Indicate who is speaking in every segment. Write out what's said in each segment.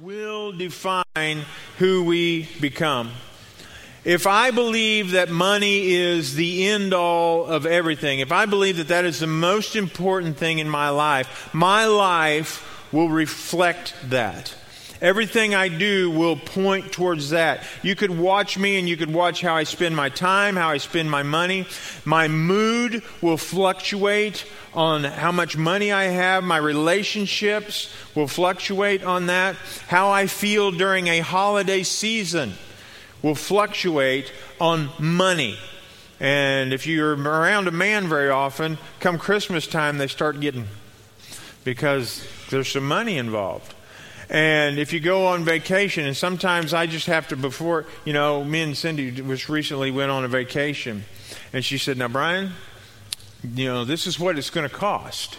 Speaker 1: will define who we become. If I believe that money is the end all of everything, if I believe that that is the most important thing in my life, my life will reflect that. Everything I do will point towards that. You could watch me and you could watch how I spend my time, how I spend my money. My mood will fluctuate on how much money I have. My relationships will fluctuate on that. How I feel during a holiday season will fluctuate on money. And if you're around a man very often, come Christmas time, they start getting because there's some money involved. And if you go on vacation, and sometimes I just have to, before, you know, me and Cindy just recently went on a vacation, and she said, Now, Brian, you know, this is what it's going to cost.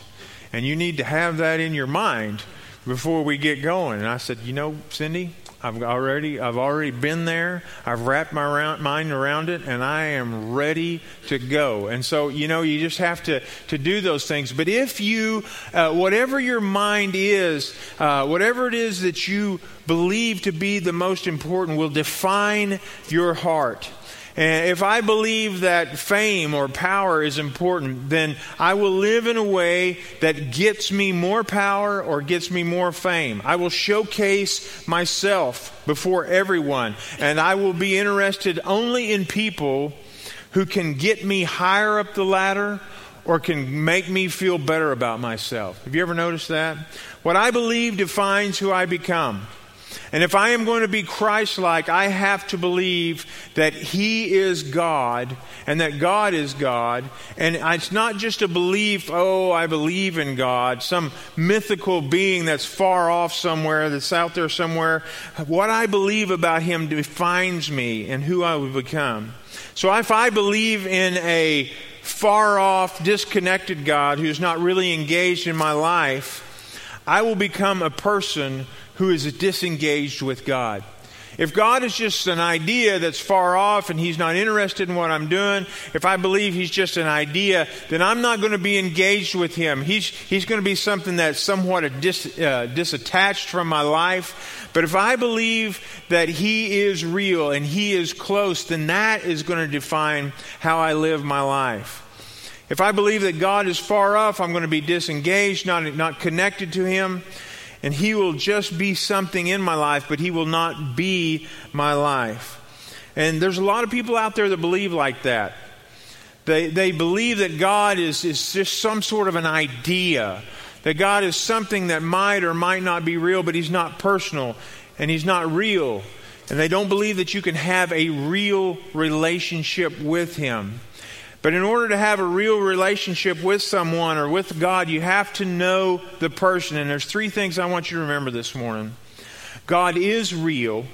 Speaker 1: And you need to have that in your mind before we get going. And I said, You know, Cindy, I've already I've already been there. I've wrapped my around, mind around it, and I am ready to go. And so you know you just have to to do those things. But if you uh, whatever your mind is, uh, whatever it is that you believe to be the most important, will define your heart. And if I believe that fame or power is important, then I will live in a way that gets me more power or gets me more fame. I will showcase myself before everyone, and I will be interested only in people who can get me higher up the ladder or can make me feel better about myself. Have you ever noticed that? What I believe defines who I become. And if I am going to be Christ like, I have to believe that He is God and that God is God. And it's not just a belief, oh, I believe in God, some mythical being that's far off somewhere, that's out there somewhere. What I believe about Him defines me and who I will become. So if I believe in a far off, disconnected God who's not really engaged in my life, I will become a person who is disengaged with God. If God is just an idea that's far off and He's not interested in what I'm doing, if I believe He's just an idea, then I'm not going to be engaged with Him. He's, he's going to be something that's somewhat dis, uh, disattached from my life. But if I believe that He is real and He is close, then that is going to define how I live my life. If I believe that God is far off, I'm going to be disengaged, not, not connected to Him and He will just be something in my life, but He will not be my life. And there's a lot of people out there that believe like that. They, they believe that God is, is just some sort of an idea, that God is something that might or might not be real, but He's not personal and He's not real. And they don't believe that you can have a real relationship with Him. But in order to have a real relationship with someone or with God, you have to know the person. And there's three things I want you to remember this morning God is real,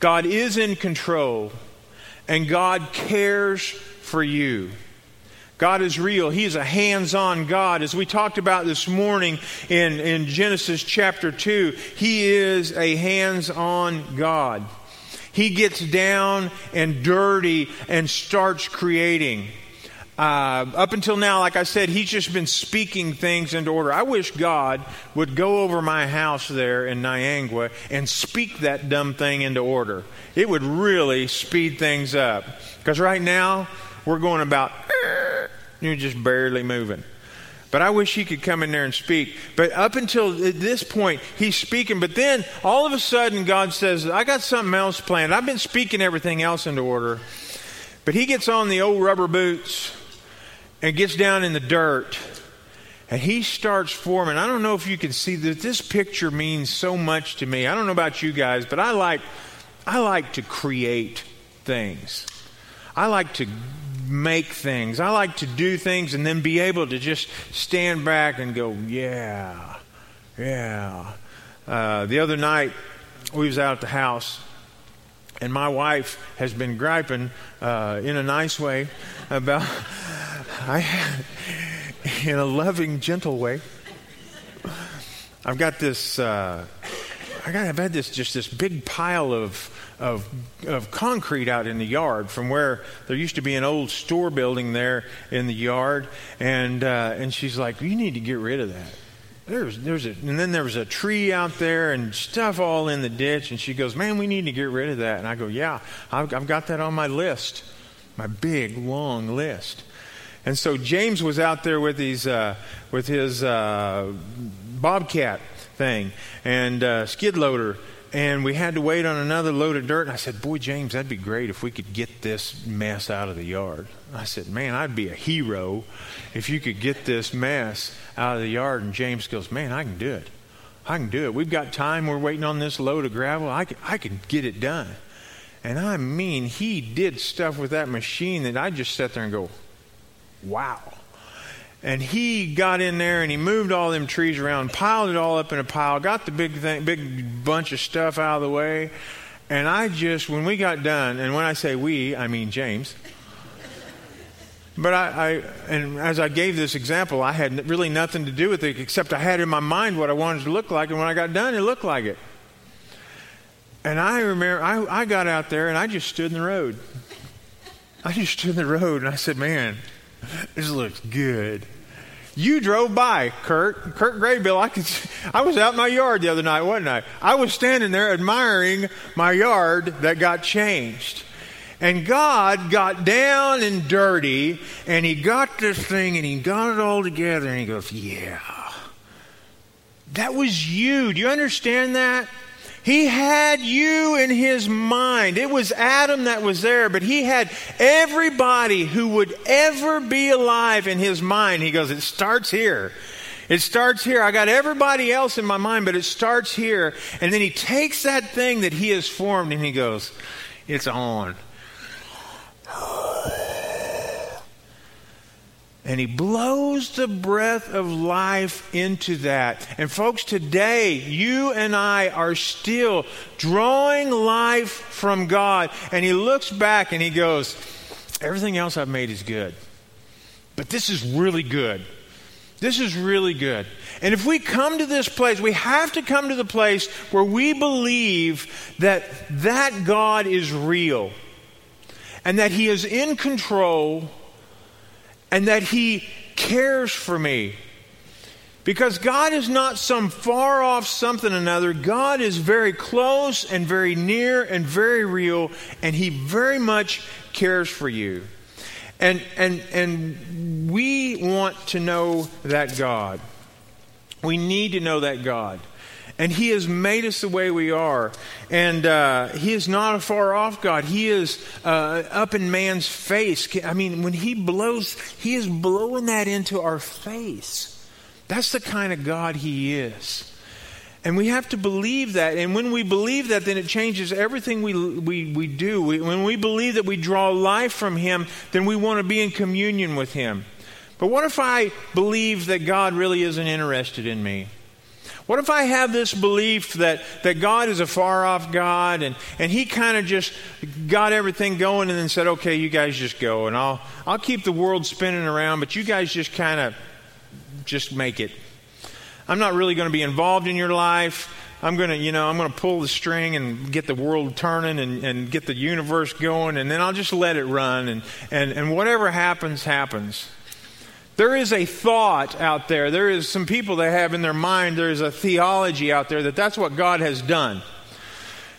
Speaker 1: God is in control, and God cares for you. God is real. He is a hands on God. As we talked about this morning in, in Genesis chapter 2, He is a hands on God. He gets down and dirty and starts creating. Uh, up until now, like I said, he's just been speaking things into order. I wish God would go over my house there in Niangua and speak that dumb thing into order. It would really speed things up. Because right now, we're going about, you're just barely moving. But I wish he could come in there and speak. But up until this point, he's speaking. But then all of a sudden, God says, I got something else planned. I've been speaking everything else into order. But he gets on the old rubber boots and gets down in the dirt. And he starts forming. I don't know if you can see that this picture means so much to me. I don't know about you guys, but I like I like to create things. I like to make things. I like to do things and then be able to just stand back and go, yeah, yeah. Uh, the other night, we was out at the house, and my wife has been griping uh, in a nice way about, I, in a loving, gentle way. I've got this. Uh, I got. I've had this just this big pile of of, of concrete out in the yard from where there used to be an old store building there in the yard. And, uh, and she's like, You need to get rid of that. there's, there's a, and then there was a tree out there and stuff all in the ditch. And she goes, man, we need to get rid of that. And I go, yeah, I've, I've got that on my list, my big, long list. And so James was out there with his, uh, with his uh, bobcat thing and uh, skid loader and we had to wait on another load of dirt. And I said, Boy, James, that'd be great if we could get this mess out of the yard. I said, Man, I'd be a hero if you could get this mess out of the yard. And James goes, Man, I can do it. I can do it. We've got time. We're waiting on this load of gravel. I can, I can get it done. And I mean, he did stuff with that machine that I just sat there and go, Wow. And he got in there and he moved all them trees around, piled it all up in a pile, got the big thing, big bunch of stuff out of the way. And I just, when we got done, and when I say we, I mean James. But I, I, and as I gave this example, I had really nothing to do with it except I had in my mind what I wanted to look like, and when I got done, it looked like it. And I remember, I, I got out there and I just stood in the road. I just stood in the road and I said, man, this looks good. You drove by, Kurt. Kurt Graybill. I could. I was out in my yard the other night, wasn't I? I was standing there admiring my yard that got changed. And God got down and dirty, and He got this thing, and He got it all together, and He goes, "Yeah, that was you. Do you understand that?" He had you in his mind. It was Adam that was there, but he had everybody who would ever be alive in his mind. He goes, It starts here. It starts here. I got everybody else in my mind, but it starts here. And then he takes that thing that he has formed and he goes, It's on. And he blows the breath of life into that. And folks, today, you and I are still drawing life from God. And he looks back and he goes, Everything else I've made is good. But this is really good. This is really good. And if we come to this place, we have to come to the place where we believe that that God is real and that he is in control and that He cares for me. Because God is not some far off something or another. God is very close and very near and very real, and He very much cares for you. And, and, and we want to know that God. We need to know that God. And He has made us the way we are. And uh, He is not a far off God. He is uh, up in man's face. I mean, when He blows, He is blowing that into our face. That's the kind of God He is. And we have to believe that. And when we believe that, then it changes everything we, we, we do. We, when we believe that we draw life from Him, then we want to be in communion with Him. But what if I believe that God really isn't interested in me? What if I have this belief that, that God is a far off God and, and He kind of just got everything going and then said, okay, you guys just go and I'll, I'll keep the world spinning around, but you guys just kind of just make it. I'm not really going to be involved in your life. I'm going to, you know, I'm going to pull the string and get the world turning and, and get the universe going, and then I'll just let it run, and, and, and whatever happens, happens. There is a thought out there. There is some people that have in their mind, there is a theology out there that that's what God has done.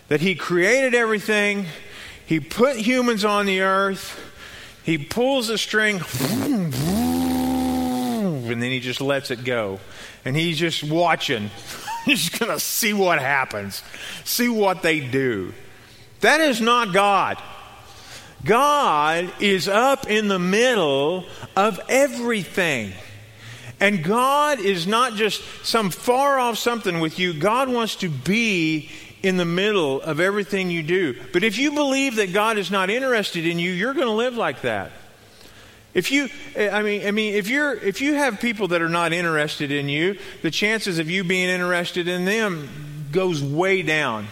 Speaker 1: That He created everything, He put humans on the earth, He pulls a string, and then He just lets it go. And He's just watching. He's going to see what happens, see what they do. That is not God. God is up in the middle of everything. And God is not just some far off something with you. God wants to be in the middle of everything you do. But if you believe that God is not interested in you, you're going to live like that. If you, I mean, I mean, if you're, if you have people that are not interested in you, the chances of you being interested in them goes way down.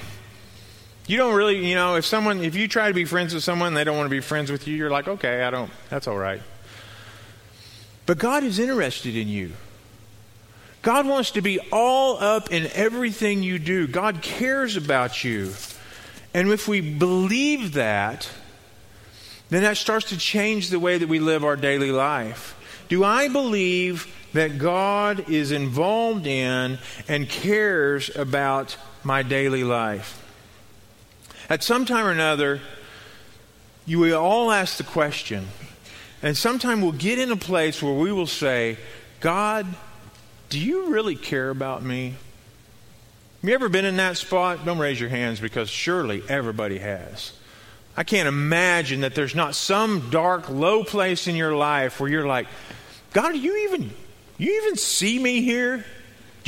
Speaker 1: You don't really, you know, if someone, if you try to be friends with someone, they don't want to be friends with you, you're like, okay, I don't, that's all right. But God is interested in you. God wants to be all up in everything you do. God cares about you. And if we believe that, then that starts to change the way that we live our daily life. Do I believe that God is involved in and cares about my daily life. At some time or another, you will all ask the question, and sometime we'll get in a place where we will say, God, do you really care about me? Have you ever been in that spot? Don't raise your hands because surely everybody has. I can't imagine that there's not some dark, low place in your life where you're like, God, do you even you even see me here?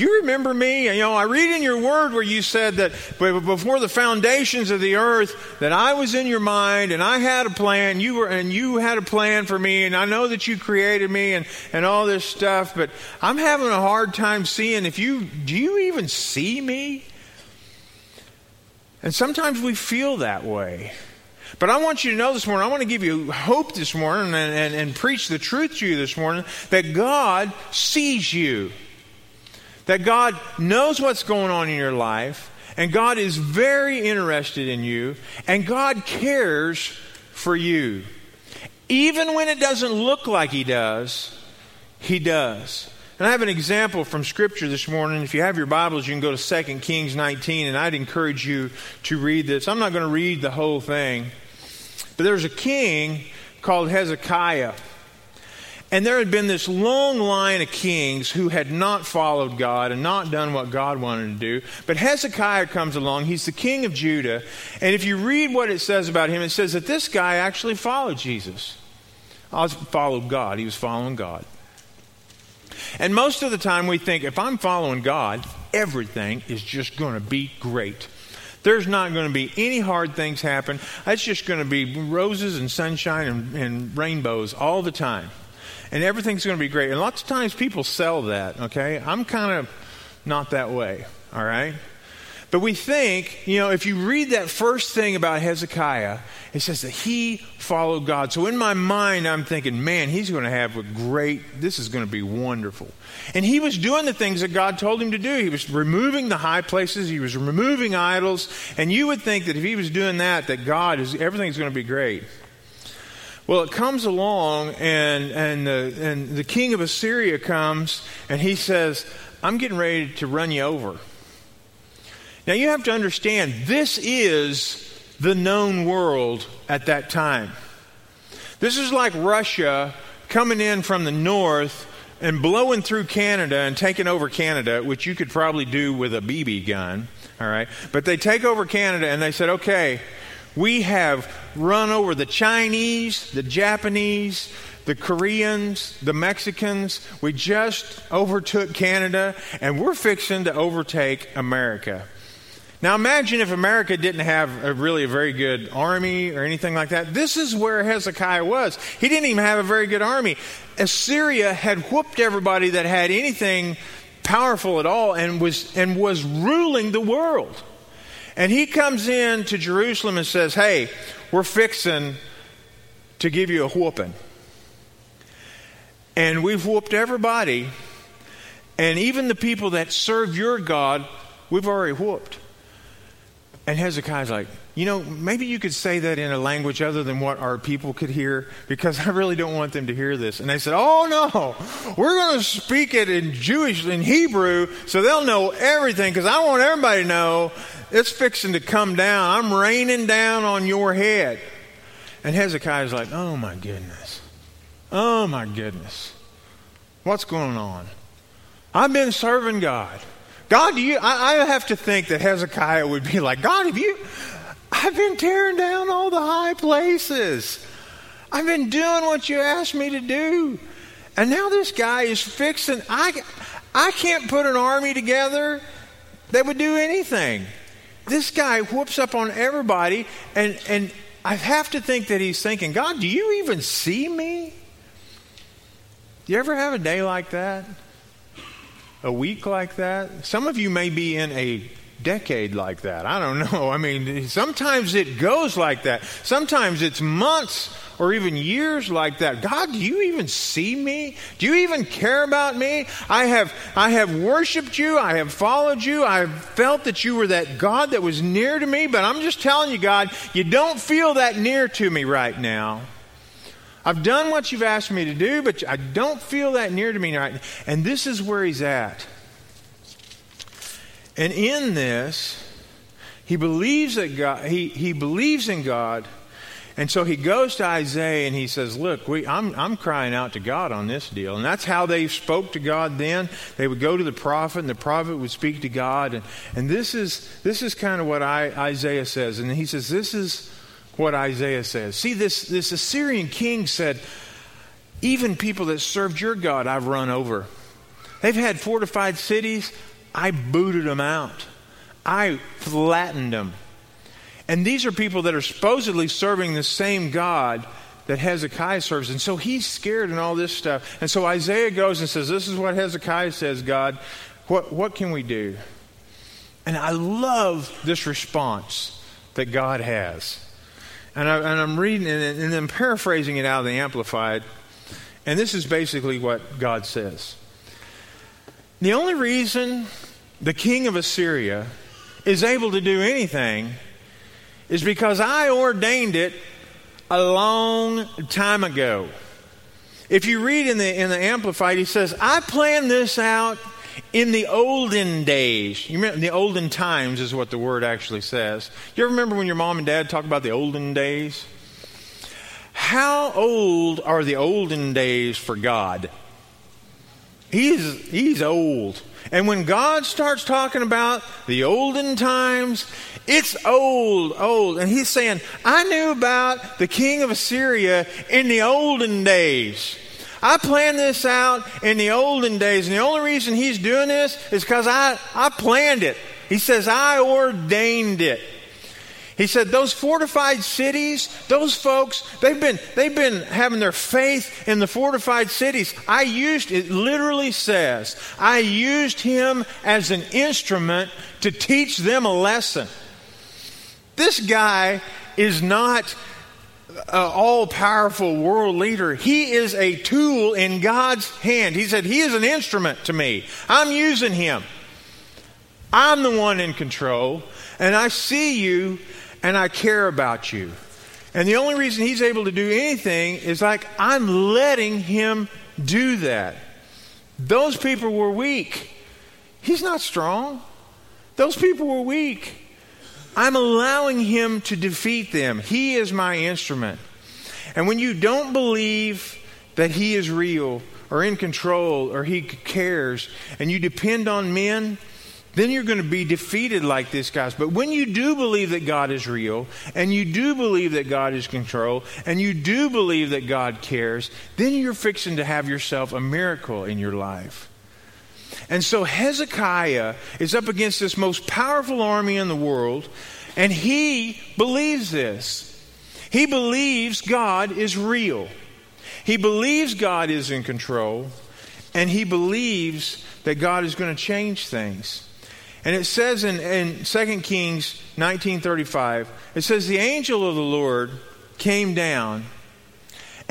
Speaker 1: You remember me? You know, I read in your word where you said that before the foundations of the earth that I was in your mind and I had a plan. You were and you had a plan for me, and I know that you created me and and all this stuff. But I'm having a hard time seeing if you do you even see me? And sometimes we feel that way. But I want you to know this morning, I want to give you hope this morning and, and, and preach the truth to you this morning that God sees you. That God knows what's going on in your life, and God is very interested in you, and God cares for you. Even when it doesn't look like He does, He does. And I have an example from Scripture this morning. If you have your Bibles, you can go to 2 Kings 19, and I'd encourage you to read this. I'm not going to read the whole thing. But there was a king called Hezekiah. And there had been this long line of kings who had not followed God and not done what God wanted to do. But Hezekiah comes along. He's the king of Judah. And if you read what it says about him, it says that this guy actually followed Jesus. Followed God. He was following God. And most of the time we think if I'm following God, everything is just going to be great. There's not going to be any hard things happen. It's just going to be roses and sunshine and, and rainbows all the time. And everything's going to be great. And lots of times people sell that, okay? I'm kind of not that way, all right? But we think, you know, if you read that first thing about Hezekiah, it says that he followed God. So in my mind, I'm thinking, man, he's going to have a great, this is going to be wonderful. And he was doing the things that God told him to do. He was removing the high places, he was removing idols. And you would think that if he was doing that, that God is, everything's going to be great. Well, it comes along, and, and, the, and the king of Assyria comes, and he says, I'm getting ready to run you over. Now you have to understand, this is the known world at that time. This is like Russia coming in from the north and blowing through Canada and taking over Canada, which you could probably do with a BB gun, all right? But they take over Canada and they said, okay, we have run over the Chinese, the Japanese, the Koreans, the Mexicans. We just overtook Canada and we're fixing to overtake America. Now imagine if America didn't have a really a very good army or anything like that. This is where Hezekiah was. He didn't even have a very good army. Assyria had whooped everybody that had anything powerful at all and was and was ruling the world. And he comes in to Jerusalem and says, "Hey, we're fixing to give you a whooping." And we've whooped everybody, and even the people that serve your God, we've already whooped. And Hezekiah's like, you know, maybe you could say that in a language other than what our people could hear because I really don't want them to hear this. And they said, oh no, we're going to speak it in Jewish, in Hebrew, so they'll know everything because I want everybody to know it's fixing to come down. I'm raining down on your head. And Hezekiah's like, oh my goodness. Oh my goodness. What's going on? I've been serving God. God, do you, I, I have to think that Hezekiah would be like, God, have you, I've been tearing down all the high places. I've been doing what you asked me to do. And now this guy is fixing, I, I can't put an army together that would do anything. This guy whoops up on everybody, and, and I have to think that he's thinking, God, do you even see me? Do you ever have a day like that? a week like that. Some of you may be in a decade like that. I don't know. I mean, sometimes it goes like that. Sometimes it's months or even years like that. God, do you even see me? Do you even care about me? I have I have worshiped you, I have followed you, I have felt that you were that God that was near to me, but I'm just telling you, God, you don't feel that near to me right now. I've done what you've asked me to do, but I don't feel that near to me right now. And this is where he's at. And in this, he believes that God, he, he believes in God. And so he goes to Isaiah and he says, Look, we, I'm, I'm crying out to God on this deal. And that's how they spoke to God then. They would go to the prophet, and the prophet would speak to God. And, and this, is, this is kind of what I, Isaiah says. And he says, This is what Isaiah says. See, this, this Assyrian king said, Even people that served your God, I've run over. They've had fortified cities, I booted them out, I flattened them. And these are people that are supposedly serving the same God that Hezekiah serves. And so he's scared and all this stuff. And so Isaiah goes and says, This is what Hezekiah says, God. What, what can we do? And I love this response that God has. And, I, am reading and, and then paraphrasing it out of the Amplified. And this is basically what God says. The only reason the king of Assyria is able to do anything is because I ordained it a long time ago. If you read in the, in the Amplified, he says, I planned this out in the olden days. You remember, the olden times is what the word actually says. You ever remember when your mom and dad talk about the olden days? How old are the olden days for God? He's, he's old. And when God starts talking about the olden times, it's old, old. And he's saying, I knew about the king of Assyria in the olden days. I planned this out in the olden days, and the only reason he's doing this is because I, I planned it. He says, I ordained it. He said, those fortified cities, those folks, they've been, they've been having their faith in the fortified cities. I used, it literally says, I used him as an instrument to teach them a lesson. This guy is not an all powerful world leader. He is a tool in God's hand. He said, He is an instrument to me. I'm using him. I'm the one in control, and I see you and I care about you. And the only reason he's able to do anything is like, I'm letting him do that. Those people were weak. He's not strong. Those people were weak. I'm allowing him to defeat them. He is my instrument. And when you don't believe that he is real or in control or he cares, and you depend on men, then you're going to be defeated like this, guys. But when you do believe that God is real, and you do believe that God is control, and you do believe that God cares, then you're fixing to have yourself a miracle in your life. And so Hezekiah is up against this most powerful army in the world, and he believes this. He believes God is real. He believes God is in control, and he believes that God is going to change things. And it says in, in 2 Kings 19.35, it says, The angel of the Lord came down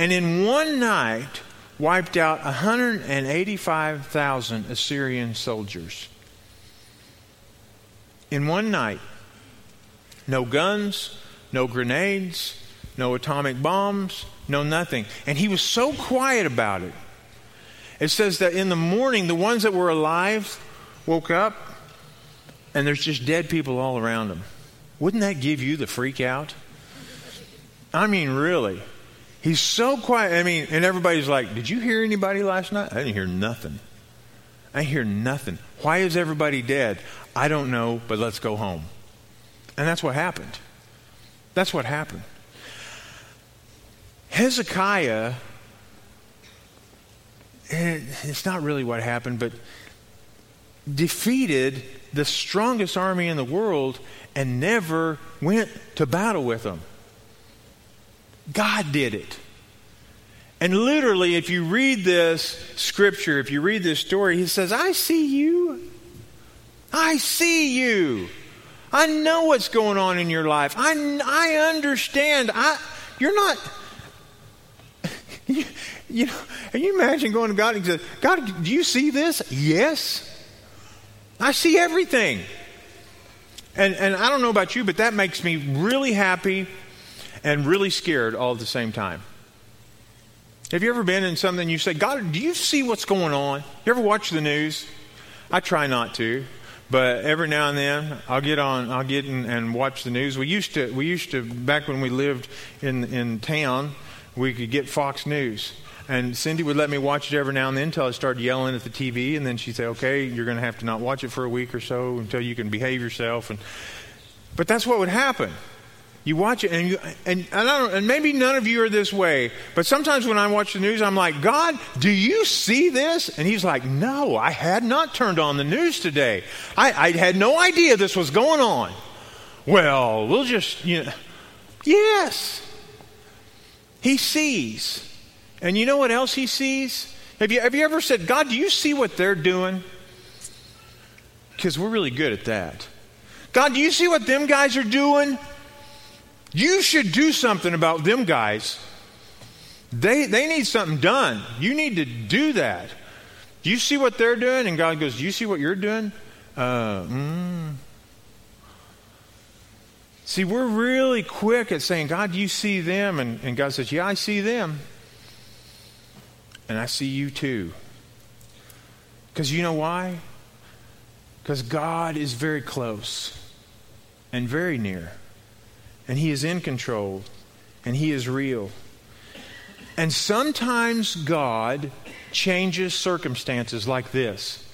Speaker 1: and in one night wiped out 185,000 Assyrian soldiers. In one night. No guns, no grenades, no atomic bombs, no nothing. And he was so quiet about it. It says that in the morning, the ones that were alive woke up and there's just dead people all around them. Wouldn't that give you the freak out? I mean, really. He's so quiet. I mean, and everybody's like, Did you hear anybody last night? I didn't hear nothing. I hear nothing. Why is everybody dead? I don't know, but let's go home. And that's what happened. That's what happened. Hezekiah, eh, it's not really what happened, but defeated the strongest army in the world and never went to battle with them. God did it. And literally, if you read this scripture, if you read this story, he says, I see you. I see you. I know what's going on in your life. I, I understand. I, you're not. You, you know, can you imagine going to God and saying, God, do you see this? Yes. I see everything. And, and I don't know about you, but that makes me really happy and really scared all at the same time. Have you ever been in something you say, God, do you see what's going on? You ever watch the news? I try not to, but every now and then I'll get on, I'll get in and watch the news. We used to, we used to, back when we lived in, in town, we could get Fox News. And Cindy would let me watch it every now and then until I started yelling at the TV, and then she'd say, "Okay, you're going to have to not watch it for a week or so until you can behave yourself." And but that's what would happen. You watch it, and you, and and, I don't, and maybe none of you are this way, but sometimes when I watch the news, I'm like, God, do you see this? And He's like, No, I had not turned on the news today. I, I had no idea this was going on. Well, we'll just, you know, yes. He sees. And you know what else He sees? Have you, have you ever said, God, do you see what they're doing? Because we're really good at that. God, do you see what them guys are doing? You should do something about them guys. They, they need something done. You need to do that. Do you see what they're doing? And God goes, Do you see what you're doing? Uh, mm. See, we're really quick at saying, God, you see them? And, and God says, Yeah, I see them. And I see you too. Because you know why? Because God is very close and very near and He is in control, and He is real. And sometimes God changes circumstances like this.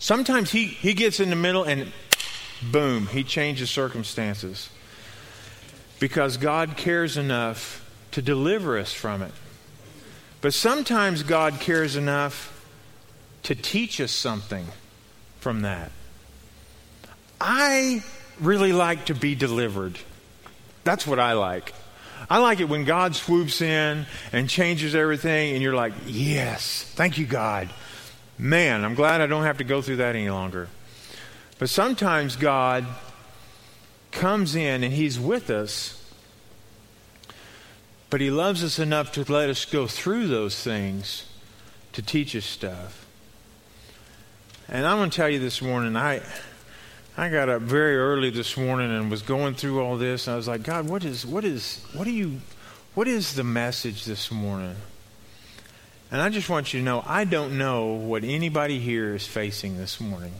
Speaker 1: Sometimes He, he gets in the middle and boom, He changes circumstances. Because God cares enough to deliver us from it. But sometimes God cares enough to teach us something from that. I really like to be delivered. That's what I like. I like it when God swoops in and changes everything, and you're like, yes, thank you, God. Man, I'm glad I don't have to go through that any longer. But sometimes God comes in and He's with us, but He loves us enough to let us go through those things to teach us stuff. And I'm going to tell you this morning, I. I got up very early this morning and was going through all this, and I was like, God, what is, what is, what are you, what is the message this morning? And I just want you to know, I don't know what anybody here is facing this morning.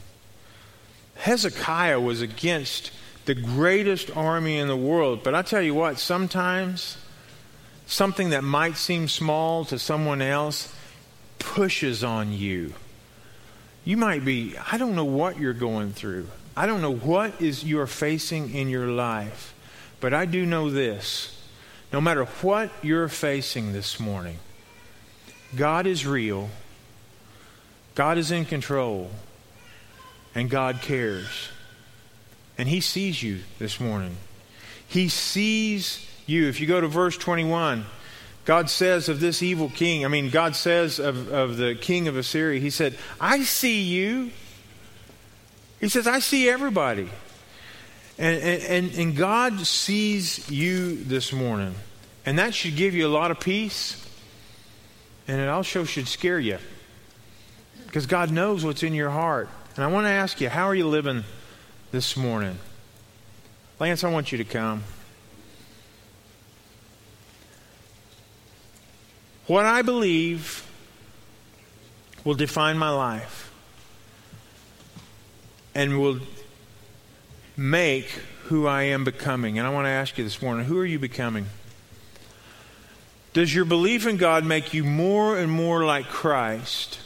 Speaker 1: Hezekiah was against the greatest army in the world, but I tell you what, sometimes something that might seem small to someone else pushes on you. You might be, I don't know what you're going through. I don't know what is you are facing in your life, but I do know this. No matter what you're facing this morning, God is real, God is in control, and God cares. And He sees you this morning. He sees you. If you go to verse 21, God says of this evil king, I mean, God says of, of the king of Assyria, He said, I see you. He says, I see everybody. And, and, and God sees you this morning. And that should give you a lot of peace. And it also should scare you. Because God knows what's in your heart. And I want to ask you, how are you living this morning? Lance, I want you to come. What I believe will define my life and will make who I am becoming. And I want to ask you this morning who are you becoming? Does your belief in God make you more and more like Christ?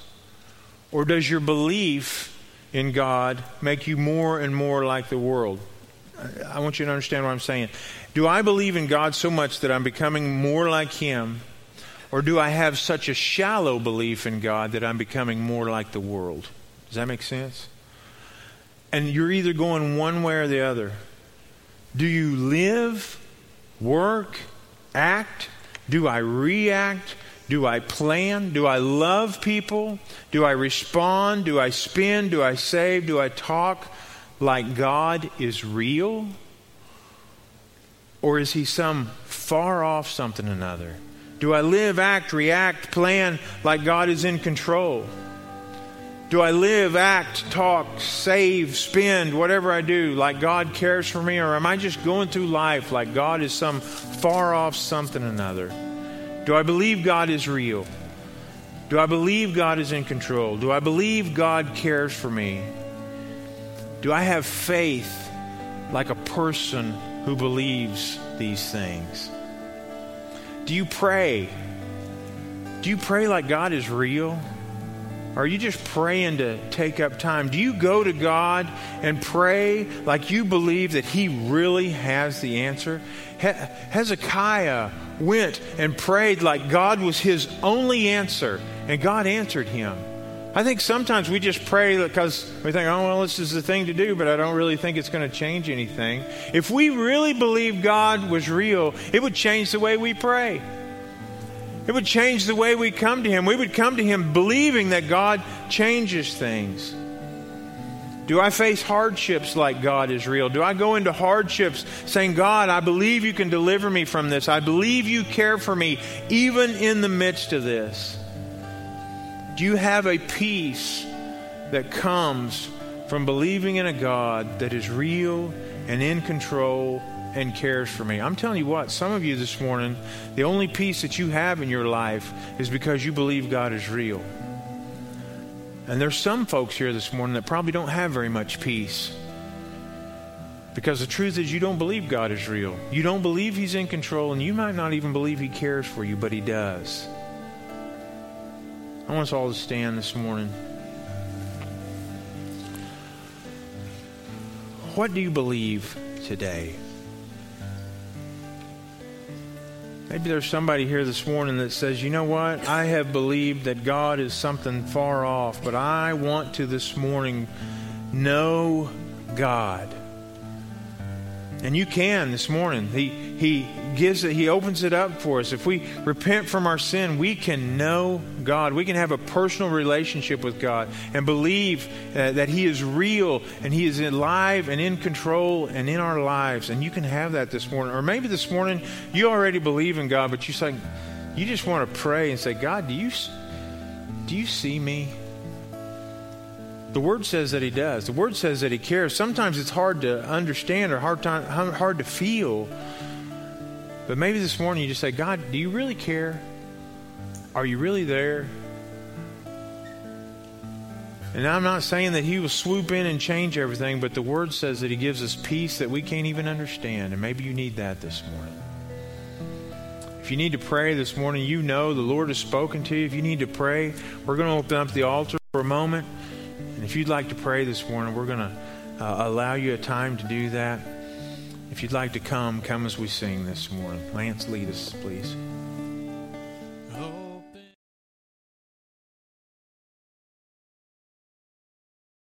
Speaker 1: Or does your belief in God make you more and more like the world? I want you to understand what I'm saying. Do I believe in God so much that I'm becoming more like Him? Or do I have such a shallow belief in God that I'm becoming more like the world? Does that make sense? And you're either going one way or the other. Do you live, work, act? Do I react? Do I plan? Do I love people? Do I respond? Do I spend? Do I save? Do I talk like God is real? Or is he some far off something another? Do I live, act, react, plan like God is in control? Do I live, act, talk, save, spend, whatever I do, like God cares for me? Or am I just going through life like God is some far off something or another? Do I believe God is real? Do I believe God is in control? Do I believe God cares for me? Do I have faith like a person who believes these things? Do you pray? Do you pray like God is real? Are you just praying to take up time? Do you go to God and pray like you believe that He really has the answer? He- Hezekiah went and prayed like God was his only answer, and God answered him. I think sometimes we just pray because we think, oh, well, this is the thing to do, but I don't really think it's going to change anything. If we really believe God was real, it would change the way we pray. It would change the way we come to Him. We would come to Him believing that God changes things. Do I face hardships like God is real? Do I go into hardships saying, God, I believe you can deliver me from this. I believe you care for me even in the midst of this? Do you have a peace that comes from believing in a God that is real and in control and cares for me? I'm telling you what, some of you this morning, the only peace that you have in your life is because you believe God is real. And there's some folks here this morning that probably don't have very much peace. Because the truth is, you don't believe God is real. You don't believe He's in control, and you might not even believe He cares for you, but He does. I want us all to stand this morning. What do you believe today? Maybe there's somebody here this morning that says, you know what? I have believed that God is something far off, but I want to this morning know God. And you can this morning. He, he gives it, He opens it up for us. If we repent from our sin, we can know God. We can have a personal relationship with God and believe uh, that He is real and He is alive and in control and in our lives. And you can have that this morning. Or maybe this morning you already believe in God, but you say, you just want to pray and say, God, do you, do you see me? The Word says that He does. The Word says that He cares. Sometimes it's hard to understand or hard, time, hard to feel. But maybe this morning you just say, God, do you really care? Are you really there? And I'm not saying that He will swoop in and change everything, but the Word says that He gives us peace that we can't even understand. And maybe you need that this morning. If you need to pray this morning, you know the Lord has spoken to you. If you need to pray, we're going to open up the altar for a moment. And if you'd like to pray this morning, we're going to uh, allow you a time to do that. If you'd like to come, come as we sing this morning. Lance, lead us, please.